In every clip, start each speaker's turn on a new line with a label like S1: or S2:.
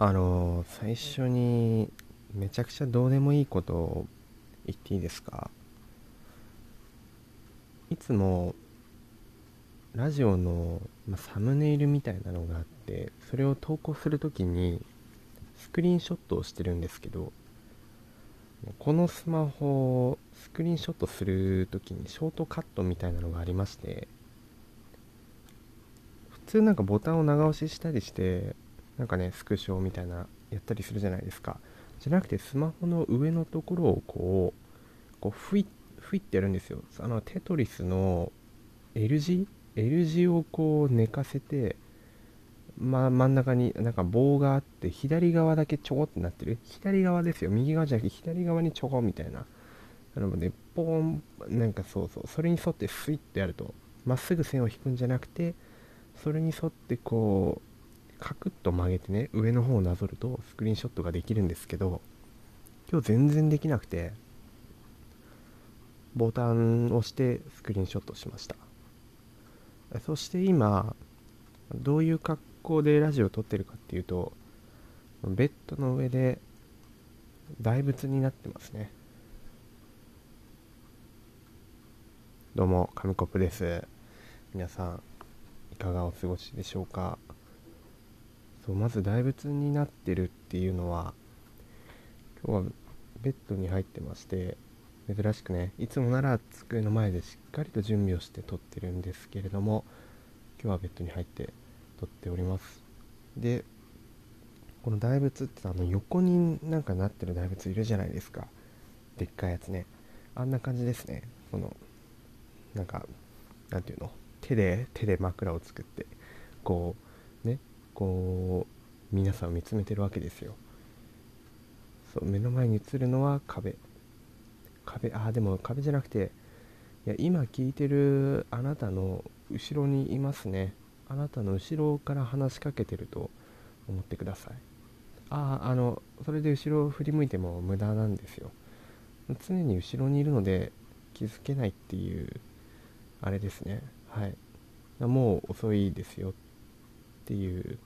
S1: あの最初にめちゃくちゃどうでもいいことを言っていいですか？いつもラジオの、まサムネイルみたいなのがあってそれを投稿するときにスクリーンショットをしてるんですけどこのスマホをスクリーンショットするときにショートカットみたいなのがありまして普通なんかボタンを長押ししたりしてなんかねスクショみたいなやったりするじゃないですか。じゃなくてスマホの上のところをこうこうふいふいってやるんですよ。あのテトリスの L 字 L 字をこう寝かせてま、真ん中になんか棒があって左側だけちょこってなってる。左側ですよ。右側じゃなくて左側にちょこみたいな。なのでポーンなんかそうそう。それに沿ってスイッとやるとまっすぐ線を引くんじゃなくてそれに沿ってこうカクッと曲げてね上の方をなぞるとスクリーンショットができるんですけど今日全然できなくてボタンを押してスクリーンショットしました。そして今どういう格好でラジオを撮ってるかっていうとベッドの上で大仏になってますね。どうも紙コップです。皆さんいかがお過ごしでしょうか？そうまず大仏になってるっていうのは今日はベッドに入ってまして珍しくねいつもなら机の前でしっかりと準備をして撮ってるんですけれども今日はベッドに入って撮っております。でこの大仏ってあの横になんかなってる大仏いるじゃないですか。でっかいやつね。あんな感じですね。このなんかなんていうの？手で手で枕を作ってこうこう皆さんを見つめてるわけですよ。そう目の前に映るのは壁。壁ああでも壁じゃなくていや今聞いてるあなたの後ろにいますね。あなたの後ろから話しかけてると思ってください。あああのそれで後ろを振り向いても無駄なんですよ。常に後ろにいるので気づけないっていうあれですね。はい。もう遅いですよっていう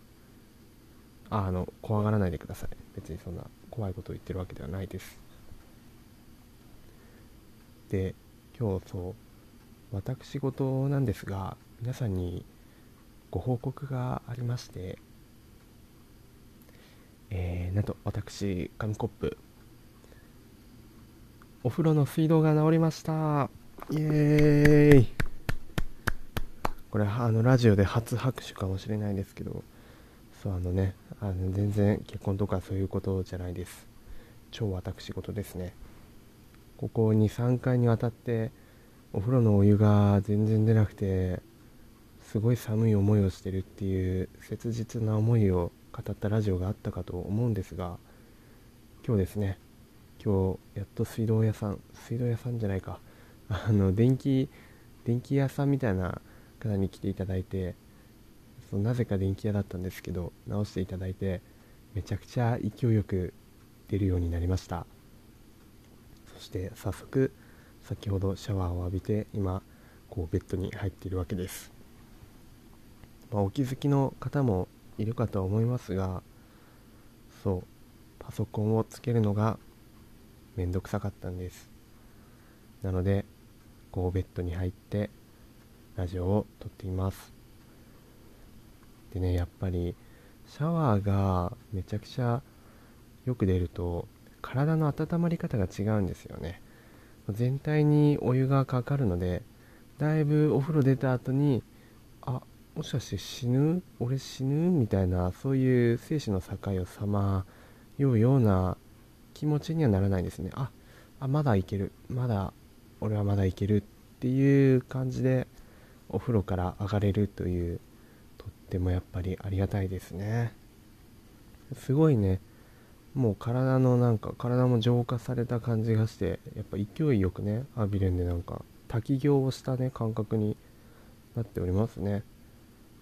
S1: あの怖がらないでください。別にそんな怖いことを言ってるわけではないです。で今日そう私事なんですが皆さんにご報告がありましてえー、なんと私紙コップお風呂の水道が治りました。イエーイ。これあのラジオで初拍手かもしれないですけどそうあのねあの全然結婚とかそういうことじゃないです。超私事ですね。ここ23回にわたってお風呂のお湯が全然出なくてすごい寒い思いをしてるっていう切実な思いを語ったラジオがあったかと思うんですが今日ですね今日やっと水道屋さん水道屋さんじゃないか。あの電気電気屋さんみたいな方に来ていただいてそのなぜか電気屋だったんですけど直していただいてめちゃくちゃ勢いよく出るようになりました。そして早速先ほどシャワーを浴びて今こうベッドに入っているわけです、まあ、お気づきの方もいるかとは思いますがそうパソコンをつけるのがめんどくさかったんです。なのでこうベッドに入ってラジオを撮っています。でねやっぱりシャワーがめちゃくちゃよく出ると体の温まり方が違うんですよね。全体にお湯がかかるのでだいぶお風呂出た後にあもしかして死ぬ？俺死ぬ？みたいなそういう生死の境をさまようような気持ちにはならないんですね。ああまだいける。まだ俺はまだいけるっていう感じでお風呂から上がれるというってもやっぱりありがたいですね。すごいね。もう体のなんか体も浄化された感じがしてやっぱ勢いよくね浴びるんでなんか滝行をしたね感覚になっておりますね。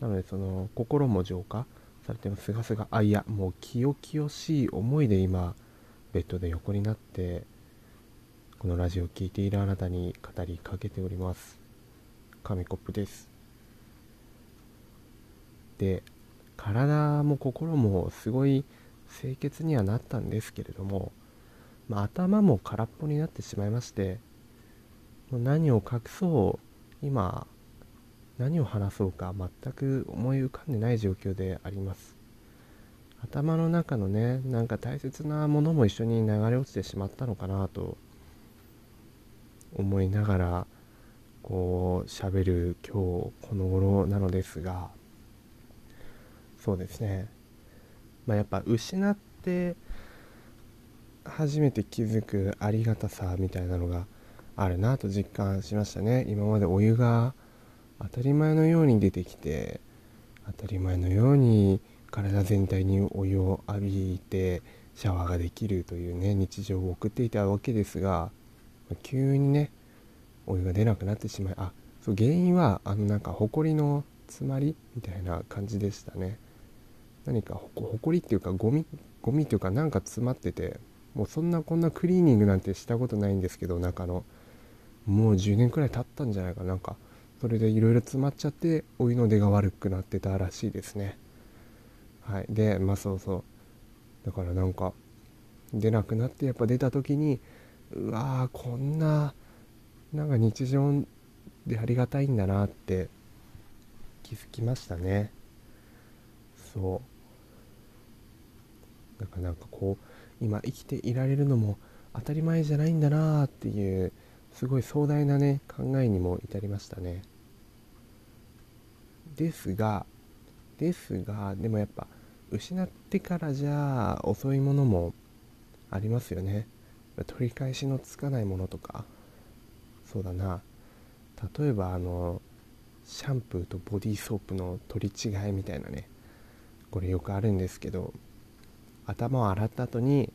S1: なのでその心も浄化されてす。がすがあいやもう清々しい思いで今ベッドで横になってこのラジオを聴いているあなたに語りかけております。紙コップです。で体も心もすごい清潔にはなったんですけれども、まあ、頭も空っぽになってしまいましてもう何を隠そう今何を話そうか全く思い浮かんでない状況であります。頭の中のねなんか大切なものも一緒に流れ落ちてしまったのかなと思いながらこう喋る今日この頃なのですがそうですね。まあやっぱ失って初めて気づくありがたさみたいなのがあるなと実感しましたね。今までお湯が当たり前のように出てきて当たり前のように体全体にお湯を浴びてシャワーができるというね日常を送っていたわけですが急にねお湯が出なくなってしまいあそう原因はあのなんかほこりの詰まりみたいな感じでしたね。何かほこりっていうかゴミゴミっていうかなんか詰まっててもうそんなこんなクリーニングなんてしたことないんですけど中の。もう10年くらい経ったんじゃないかな。んかそれでいろいろ詰まっちゃってお湯の出が悪くなってたらしいですね。はい。でまあそうそう。だからなんか出なくなってやっぱ出た時にうわーこんななんか日常でありがたいんだなって気づきましたね。そう。だかなんかこう今生きていられるのも当たり前じゃないんだなっていうすごい壮大なね考えにも至りましたね。ですがですがでもやっぱ失ってからじゃあ遅いものもありますよね。取り返しのつかないものとか。そうだな。例えばあのシャンプーとボディーソープの取り違いみたいなね。これよくあるんですけど。頭を洗った後に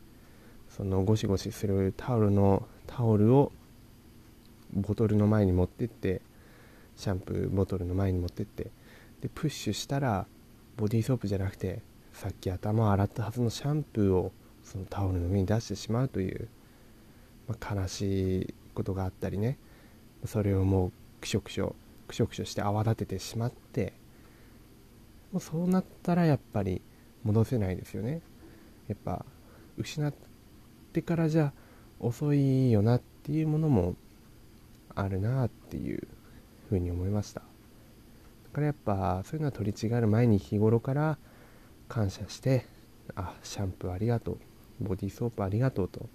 S1: そのゴシゴシするタオルのタオルをボトルの前に持ってってシャンプーボトルの前に持ってってでプッシュしたらボディーソープじゃなくてさっき頭を洗ったはずのシャンプーをそのタオルの上に出してしまうという、まあ、悲しいことがあったりね。それをもうくしょくしょくしょくしょして泡立ててしまってもうそうなったらやっぱり戻せないですよね。やっぱ失ってからじゃ遅いよなっていうものもあるなっていうふうに思いました。だからやっぱそういうのは取り違える前に日頃から感謝してあシャンプーありがとうボディーソープありがとうと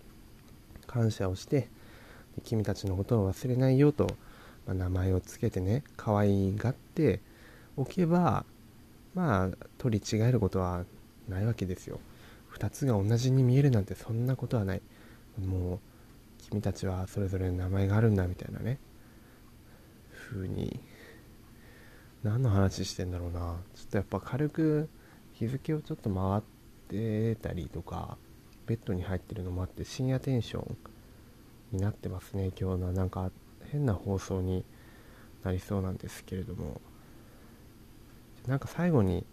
S1: 感謝をして君たちのことを忘れないよと、まあ、名前を付けてね可愛がっておけばまあ取り違えることはないわけですよ。2つが同じに見えるなんてそんなことはない。もう君たちはそれぞれ名前があるんだみたいなね。風に何の話してんだろうな。ちょっとやっぱ軽く日付をちょっと回ってたりとかベッドに入ってるのもあって深夜テンションになってますね今日の。なんか変な放送になりそうなんですけれども。なんか最後に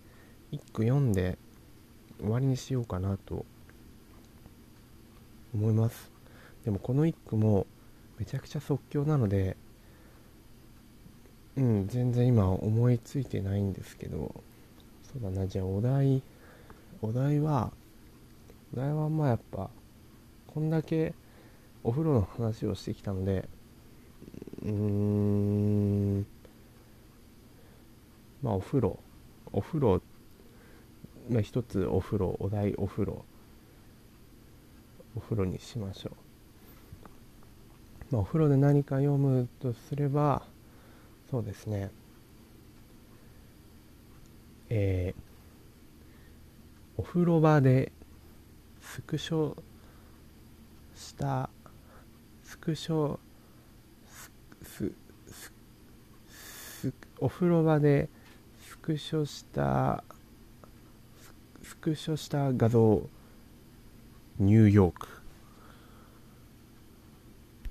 S1: 一句読んで終わりにしようかなと思います。でもこの一句もめちゃくちゃ即興なのでうん全然今思いついてないんですけどそうだな。じゃあお題お題はお題はまあやっぱこんだけお風呂の話をしてきたのでうーんまあお風呂お風呂まあ一つお風呂お題お風呂。お風呂にしましょう、まあ、お風呂で何か読むとすればそうですね。えー、お風呂場でスクショしたスクショスススお風呂場でスクショしたクショした画像ニューヨーク。